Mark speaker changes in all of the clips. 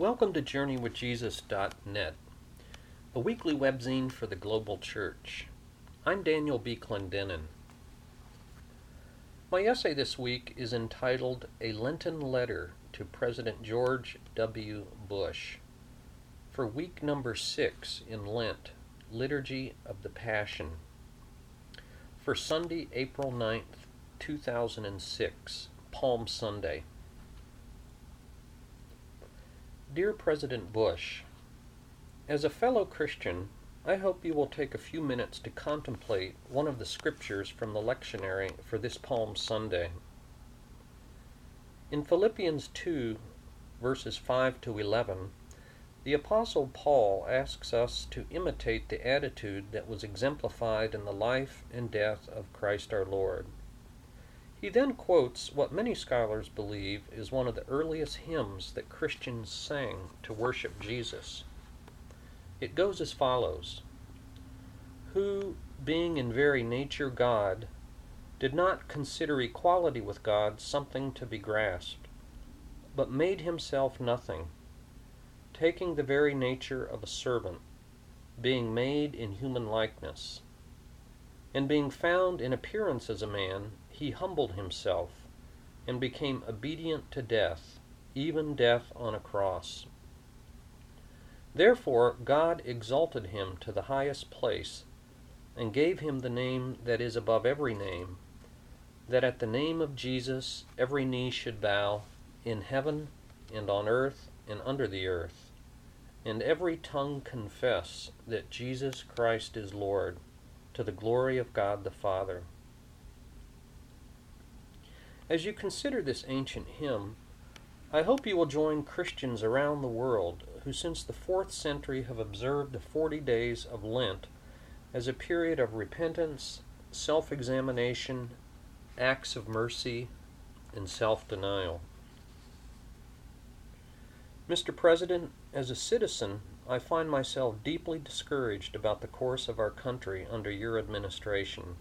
Speaker 1: Welcome to JourneyWithJesus.net, a weekly webzine for the global church. I'm Daniel B. Clendenin. My essay this week is entitled A Lenten Letter to President George W. Bush for week number six in Lent, Liturgy of the Passion, for Sunday, April 9th, 2006, Palm Sunday. Dear President Bush, as a fellow Christian, I hope you will take a few minutes to contemplate one of the scriptures from the lectionary for this Palm Sunday. In Philippians 2, verses 5 to 11, the Apostle Paul asks us to imitate the attitude that was exemplified in the life and death of Christ our Lord. He then quotes what many scholars believe is one of the earliest hymns that Christians sang to worship Jesus. It goes as follows Who, being in very nature God, did not consider equality with God something to be grasped, but made himself nothing, taking the very nature of a servant, being made in human likeness, and being found in appearance as a man, he humbled himself and became obedient to death, even death on a cross. Therefore God exalted him to the highest place, and gave him the name that is above every name, that at the name of Jesus every knee should bow, in heaven and on earth and under the earth, and every tongue confess that Jesus Christ is Lord, to the glory of God the Father. As you consider this ancient hymn, I hope you will join Christians around the world who, since the fourth century, have observed the forty days of Lent as a period of repentance, self examination, acts of mercy, and self denial. Mr. President, as a citizen, I find myself deeply discouraged about the course of our country under your administration.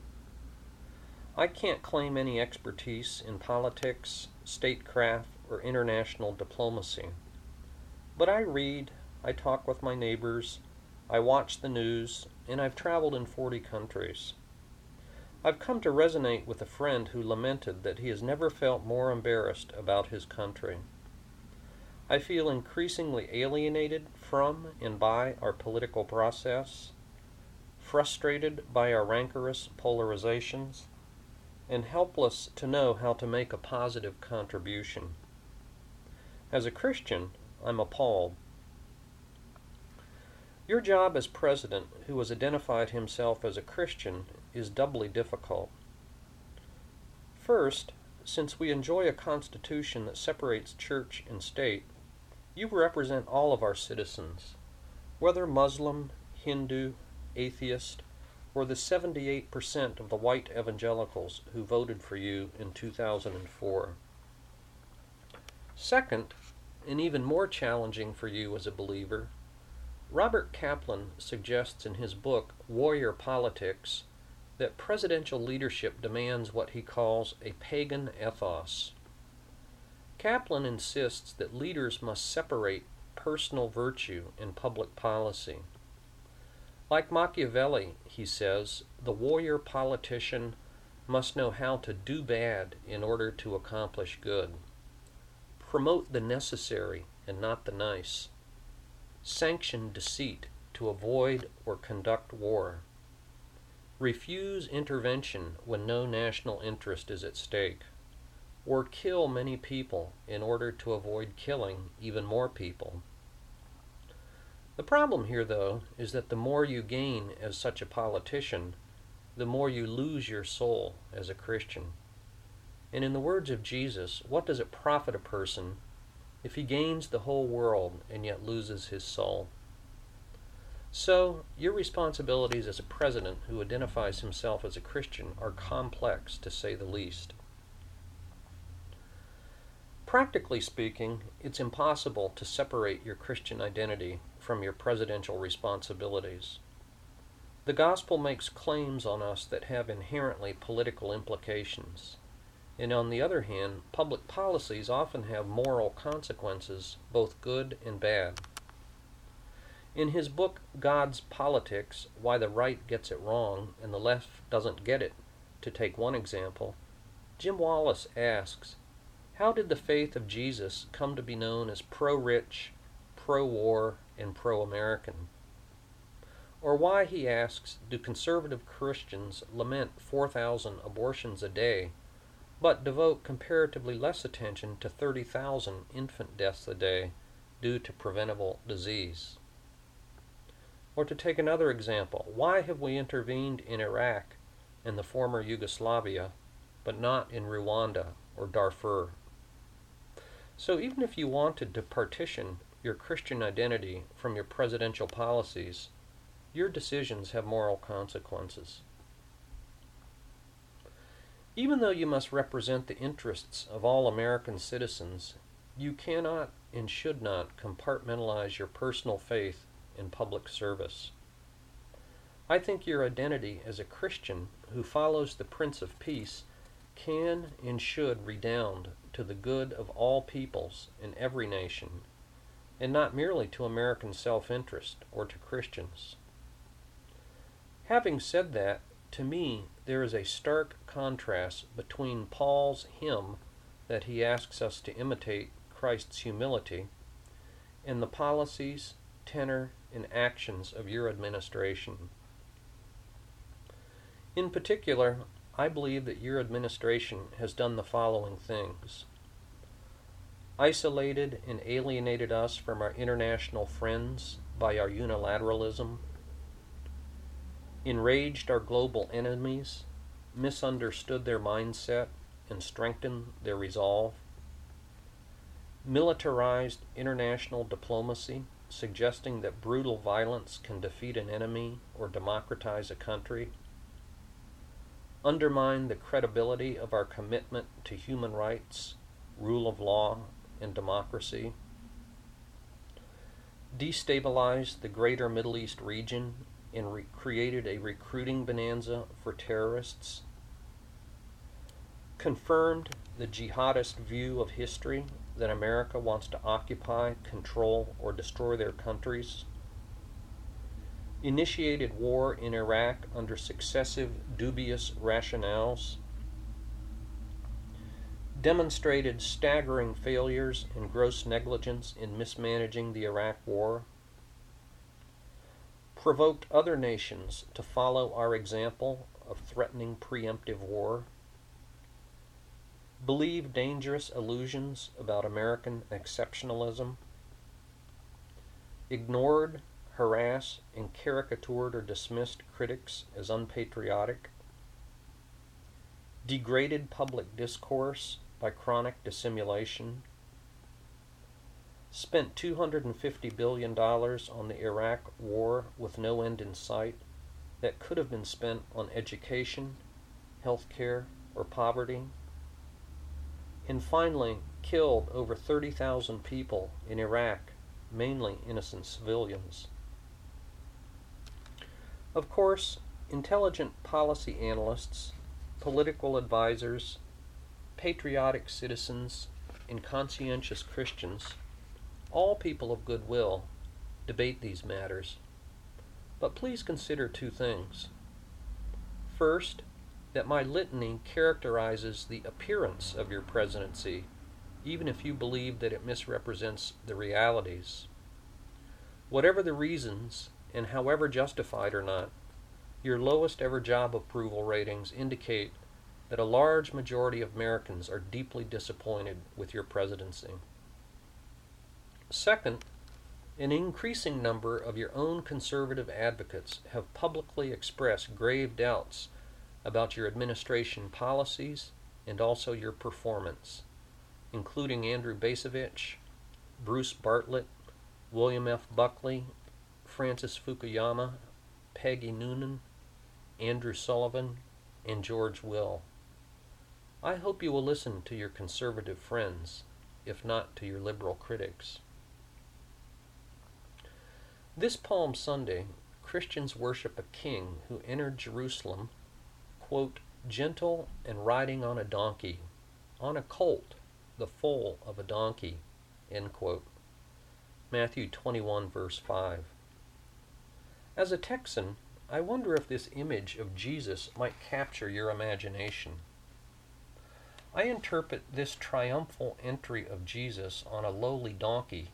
Speaker 1: I can't claim any expertise in politics, statecraft, or international diplomacy. But I read, I talk with my neighbors, I watch the news, and I've traveled in 40 countries. I've come to resonate with a friend who lamented that he has never felt more embarrassed about his country. I feel increasingly alienated from and by our political process, frustrated by our rancorous polarizations, and helpless to know how to make a positive contribution. As a Christian, I'm appalled. Your job as president, who has identified himself as a Christian, is doubly difficult. First, since we enjoy a constitution that separates church and state, you represent all of our citizens, whether Muslim, Hindu, atheist, or the 78% of the white evangelicals who voted for you in 2004. Second, and even more challenging for you as a believer, Robert Kaplan suggests in his book Warrior Politics that presidential leadership demands what he calls a pagan ethos. Kaplan insists that leaders must separate personal virtue and public policy. Like Machiavelli, he says, the warrior politician must know how to do bad in order to accomplish good. Promote the necessary and not the nice. Sanction deceit to avoid or conduct war. Refuse intervention when no national interest is at stake. Or kill many people in order to avoid killing even more people. The problem here, though, is that the more you gain as such a politician, the more you lose your soul as a Christian. And in the words of Jesus, what does it profit a person if he gains the whole world and yet loses his soul? So, your responsibilities as a president who identifies himself as a Christian are complex, to say the least. Practically speaking, it's impossible to separate your Christian identity from your presidential responsibilities. The gospel makes claims on us that have inherently political implications. And on the other hand, public policies often have moral consequences, both good and bad. In his book God's Politics Why the Right Gets It Wrong and the Left Doesn't Get It, to take one example, Jim Wallis asks How did the faith of Jesus come to be known as pro rich, pro war, and pro American? Or why, he asks, do conservative Christians lament 4,000 abortions a day, but devote comparatively less attention to 30,000 infant deaths a day due to preventable disease? Or to take another example, why have we intervened in Iraq and the former Yugoslavia, but not in Rwanda or Darfur? So even if you wanted to partition your Christian identity from your presidential policies, your decisions have moral consequences. Even though you must represent the interests of all American citizens, you cannot and should not compartmentalize your personal faith in public service. I think your identity as a Christian who follows the Prince of Peace can and should redound to the good of all peoples in every nation, and not merely to American self interest or to Christians. Having said that, to me, there is a stark contrast between Paul's hymn that he asks us to imitate Christ's humility and the policies, tenor, and actions of your administration. In particular, I believe that your administration has done the following things isolated and alienated us from our international friends by our unilateralism, enraged our global enemies, misunderstood their mindset, and strengthened their resolve, militarized international diplomacy suggesting that brutal violence can defeat an enemy or democratize a country, undermine the credibility of our commitment to human rights, rule of law, and democracy, destabilized the greater Middle East region and re- created a recruiting bonanza for terrorists, confirmed the jihadist view of history that America wants to occupy, control, or destroy their countries, initiated war in Iraq under successive dubious rationales, demonstrated staggering failures and gross negligence in mismanaging the Iraq War, provoked other nations to follow our example of threatening preemptive war believe dangerous illusions about American exceptionalism, ignored, harassed, and caricatured or dismissed critics as unpatriotic, degraded public discourse by chronic dissimulation, spent $250 billion on the Iraq War with no end in sight that could have been spent on education, health care, or poverty and finally killed over 30,000 people in Iraq, mainly innocent civilians. Of course, intelligent policy analysts, political advisors, patriotic citizens, and conscientious Christians, all people of goodwill, debate these matters. But please consider two things. First, that my litany characterizes the appearance of your presidency, even if you believe that it misrepresents the realities. Whatever the reasons, and however justified or not, your lowest ever job approval ratings indicate that a large majority of Americans are deeply disappointed with your presidency. Second, an increasing number of your own conservative advocates have publicly expressed grave doubts about your administration policies and also your performance, including Andrew Bacevich, Bruce Bartlett, William F. Buckley, Francis Fukuyama, Peggy Noonan, Andrew Sullivan, and George Will. I hope you will listen to your conservative friends, if not to your liberal critics. This Palm Sunday, Christians worship a king who entered Jerusalem quote, gentle and riding on a donkey, on a colt, the foal of a donkey. Matthew 21, verse 5. As a Texan, I wonder if this image of Jesus might capture your imagination. I interpret this triumphal entry of Jesus on a lowly donkey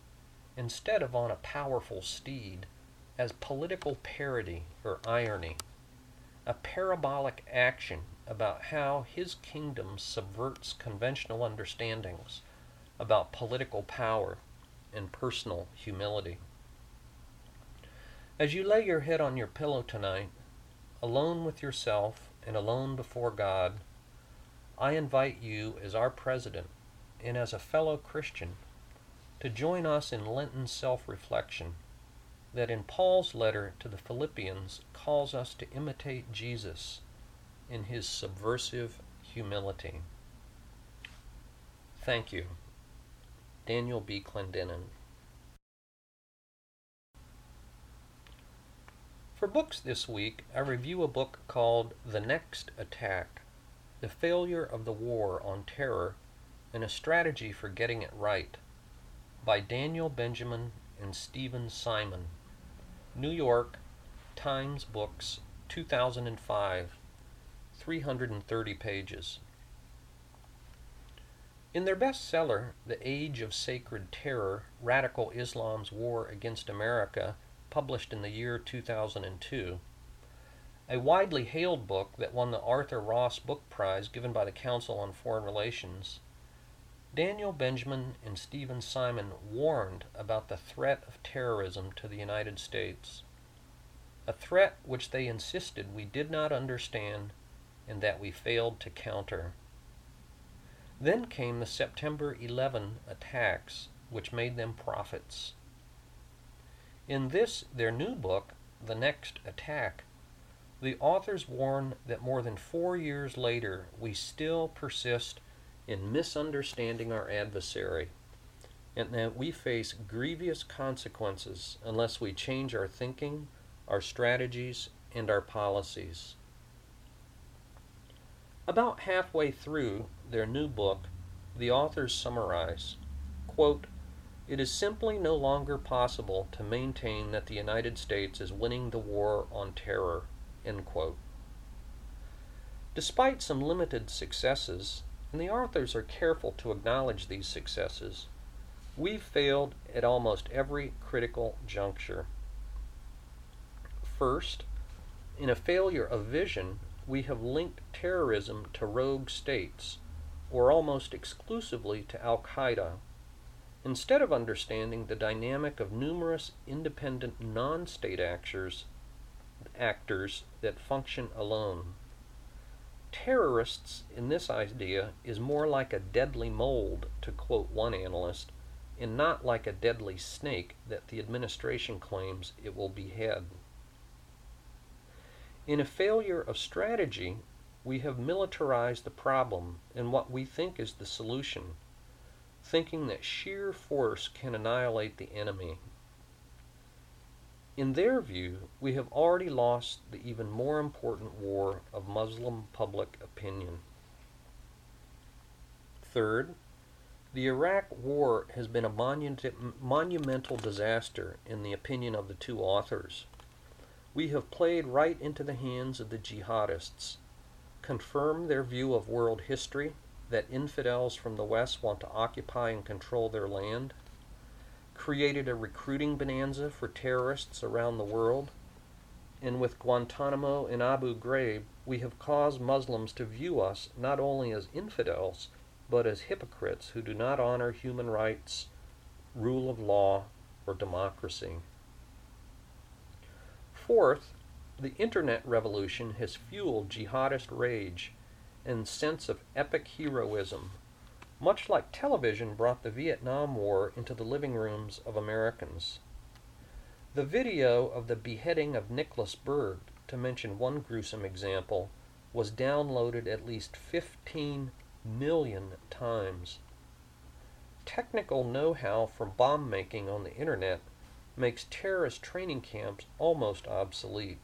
Speaker 1: instead of on a powerful steed as political parody or irony, a parabolic action about how his kingdom subverts conventional understandings about political power and personal humility. As you lay your head on your pillow tonight, alone with yourself and alone before God, I invite you as our president and as a fellow Christian to join us in Lenten self reflection that in Paul's letter to the Philippians calls us to imitate Jesus in his subversive humility. Thank you. Daniel B. Clendenin. For books this week, I review a book called The Next Attack The Failure of the War on Terror and a Strategy for Getting It Right by Daniel Benjamin and Steven Simon. New York, Times Books, 2005, 330 pages. In their bestseller, The Age of Sacred Terror Radical Islam's War Against America, published in the year 2002, a widely hailed book that won the Arthur Ross Book Prize given by the Council on Foreign Relations, Daniel Benjamin and Steven Simon warned about the threat of terrorism to the United States, a threat which they insisted we did not understand and that we failed to counter. Then came the September 11 attacks, which made them prophets. In this, their new book, The Next Attack, the authors warn that more than four years later, we still persist in misunderstanding our adversary, and that we face grievous consequences unless we change our thinking, our strategies, and our policies. About halfway through their new book, the authors summarize quote, it is simply no longer possible to maintain that the United States is winning the war on terror. Despite some limited successes, and the authors are careful to acknowledge these successes, we've failed at almost every critical juncture. First, in a failure of vision, we have linked terrorism to rogue states, or almost exclusively to Al Qaeda instead of understanding the dynamic of numerous independent non state actors, actors that function alone. Terrorists, in this idea, is more like a deadly mold, to quote one analyst, and not like a deadly snake that the administration claims it will behead. In a failure of strategy, we have militarized the problem and what we think is the solution thinking that sheer force can annihilate the enemy. In their view, we have already lost the even more important war of Muslim public opinion. Third, the Iraq War has been a monument, monumental disaster in the opinion of the two authors. We have played right into the hands of the jihadists, confirmed their view of world history, that infidels from the West want to occupy and control their land, created a recruiting bonanza for terrorists around the world, and with Guantanamo and Abu Ghraib, we have caused Muslims to view us not only as infidels, but as hypocrites who do not honor human rights, rule of law, or democracy. Fourth, the Internet revolution has fueled jihadist rage and sense of epic heroism, much like television brought the Vietnam War into the living rooms of Americans. The video of the beheading of Nicholas Berg, to mention one gruesome example, was downloaded at least 15 million times. Technical know how for bomb making on the internet makes terrorist training camps almost obsolete.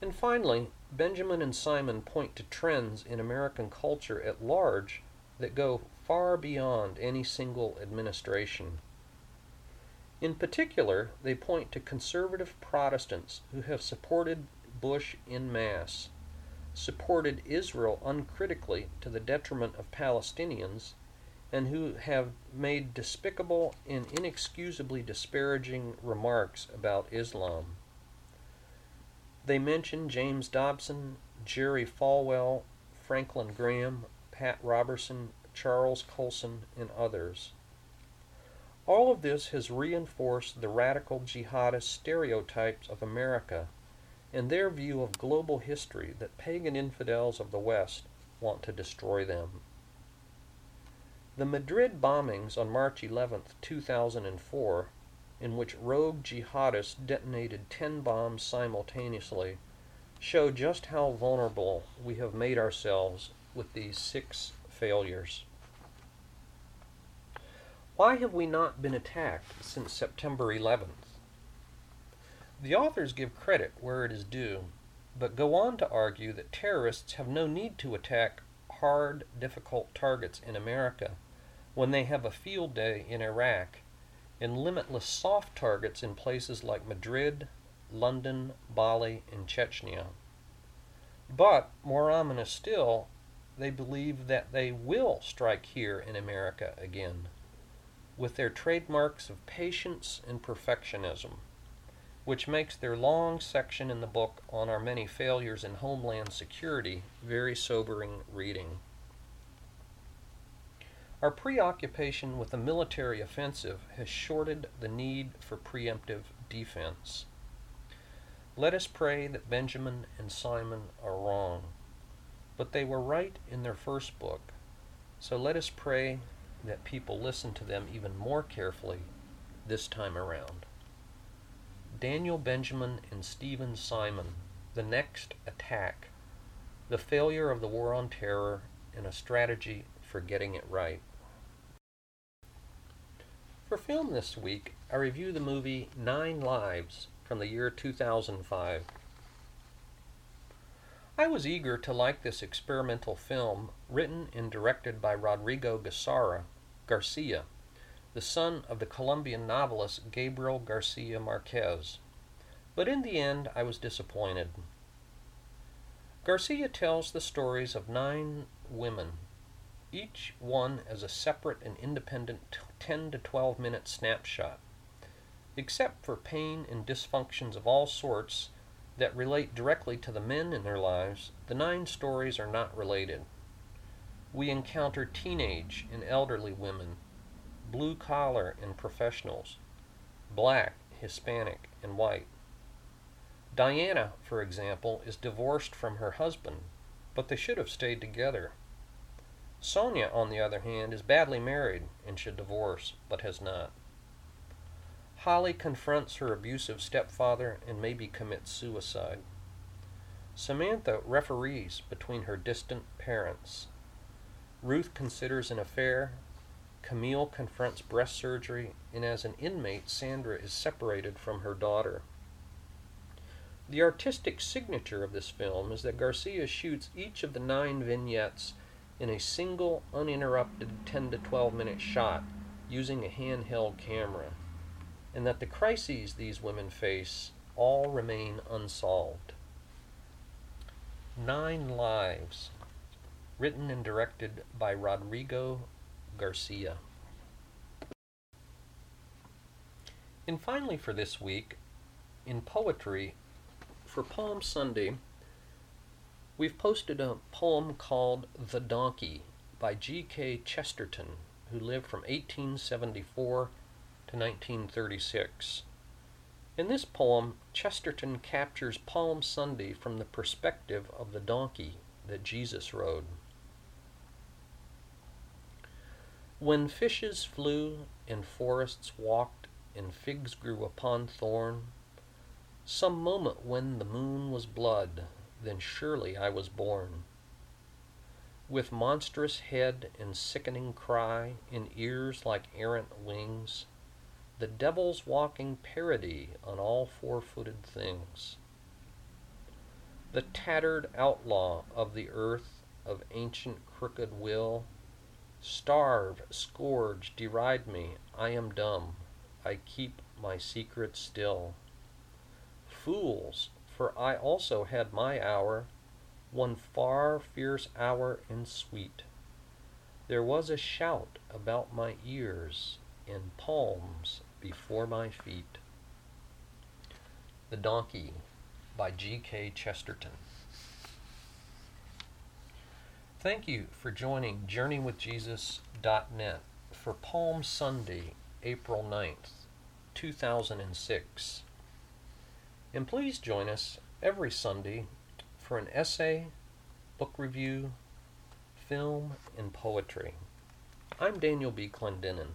Speaker 1: And finally, Benjamin and Simon point to trends in American culture at large that go far beyond any single administration. In particular, they point to conservative Protestants who have supported Bush in mass, supported Israel uncritically to the detriment of Palestinians, and who have made despicable and inexcusably disparaging remarks about Islam. They mention James Dobson, Jerry Falwell, Franklin Graham, Pat Robertson, Charles Colson, and others. All of this has reinforced the radical jihadist stereotypes of America and their view of global history that pagan infidels of the West want to destroy them. The Madrid bombings on March 11, 2004, in which rogue jihadists detonated 10 bombs simultaneously, show just how vulnerable we have made ourselves with these six failures. Why have we not been attacked since September 11th? The authors give credit where it is due, but go on to argue that terrorists have no need to attack hard, difficult targets in America when they have a field day in Iraq and limitless soft targets in places like Madrid, London, Bali, and Chechnya. But, more ominous still, they believe that they will strike here in America again with their trademarks of patience and perfectionism, which makes their long section in the book on our many failures in homeland security very sobering reading. Our preoccupation with the military offensive has shorted the need for preemptive defense. Let us pray that Benjamin and Simon are wrong, but they were right in their first book, so let us pray that people listen to them even more carefully this time around. Daniel Benjamin and Steven Simon, The Next Attack, The Failure of the War on Terror, and a Strategy for Getting It Right. For film this week, I review the movie Nine Lives from the year 2005. I was eager to like this experimental film, written and directed by Rodrigo Garcia, Garcia, the son of the Colombian novelist Gabriel Garcia Marquez. But in the end, I was disappointed. Garcia tells the stories of nine women, each one as a separate and independent 10 to 12 minute snapshot. Except for pain and dysfunctions of all sorts, that relate directly to the men in their lives, the nine stories are not related. We encounter teenage and elderly women, blue collar and professionals, black, Hispanic, and white. Diana, for example, is divorced from her husband, but they should have stayed together. Sonia, on the other hand, is badly married and should divorce, but has not. Holly confronts her abusive stepfather and maybe commits suicide. Samantha referees between her distant parents. Ruth considers an affair. Camille confronts breast surgery, and as an inmate, Sandra is separated from her daughter. The artistic signature of this film is that Garcia shoots each of the nine vignettes in a single, uninterrupted 10 to 12 minute shot using a handheld camera and that the crises these women face all remain unsolved. Nine Lives, written and directed by Rodrigo Garcia. And finally, for this week, in poetry, for Palm Sunday, we've posted a poem called The Donkey by G.K. Chesterton, who lived from 1874 to 1936. In this poem, Chesterton captures Palm Sunday from the perspective of the donkey that Jesus rode. When fishes flew and forests walked and figs grew upon thorn, some moment when the moon was blood, then surely I was born. With monstrous head and sickening cry, in ears like errant wings, the devil's walking parody on all four footed things. the tattered outlaw of the earth of ancient crooked will. Starve, scourge, deride me, I am dumb, I keep my secret still. Fools, for I also had my hour, one far fierce hour and sweet. There was a shout about my ears, and palms before my feet. The Donkey by G.K. Chesterton. Thank you for joining JourneyWithJesus.net for Palm Sunday, April 9th, 2006. And please join us every Sunday for an essay, book review, film, and poetry. I'm Daniel B. Clendenin.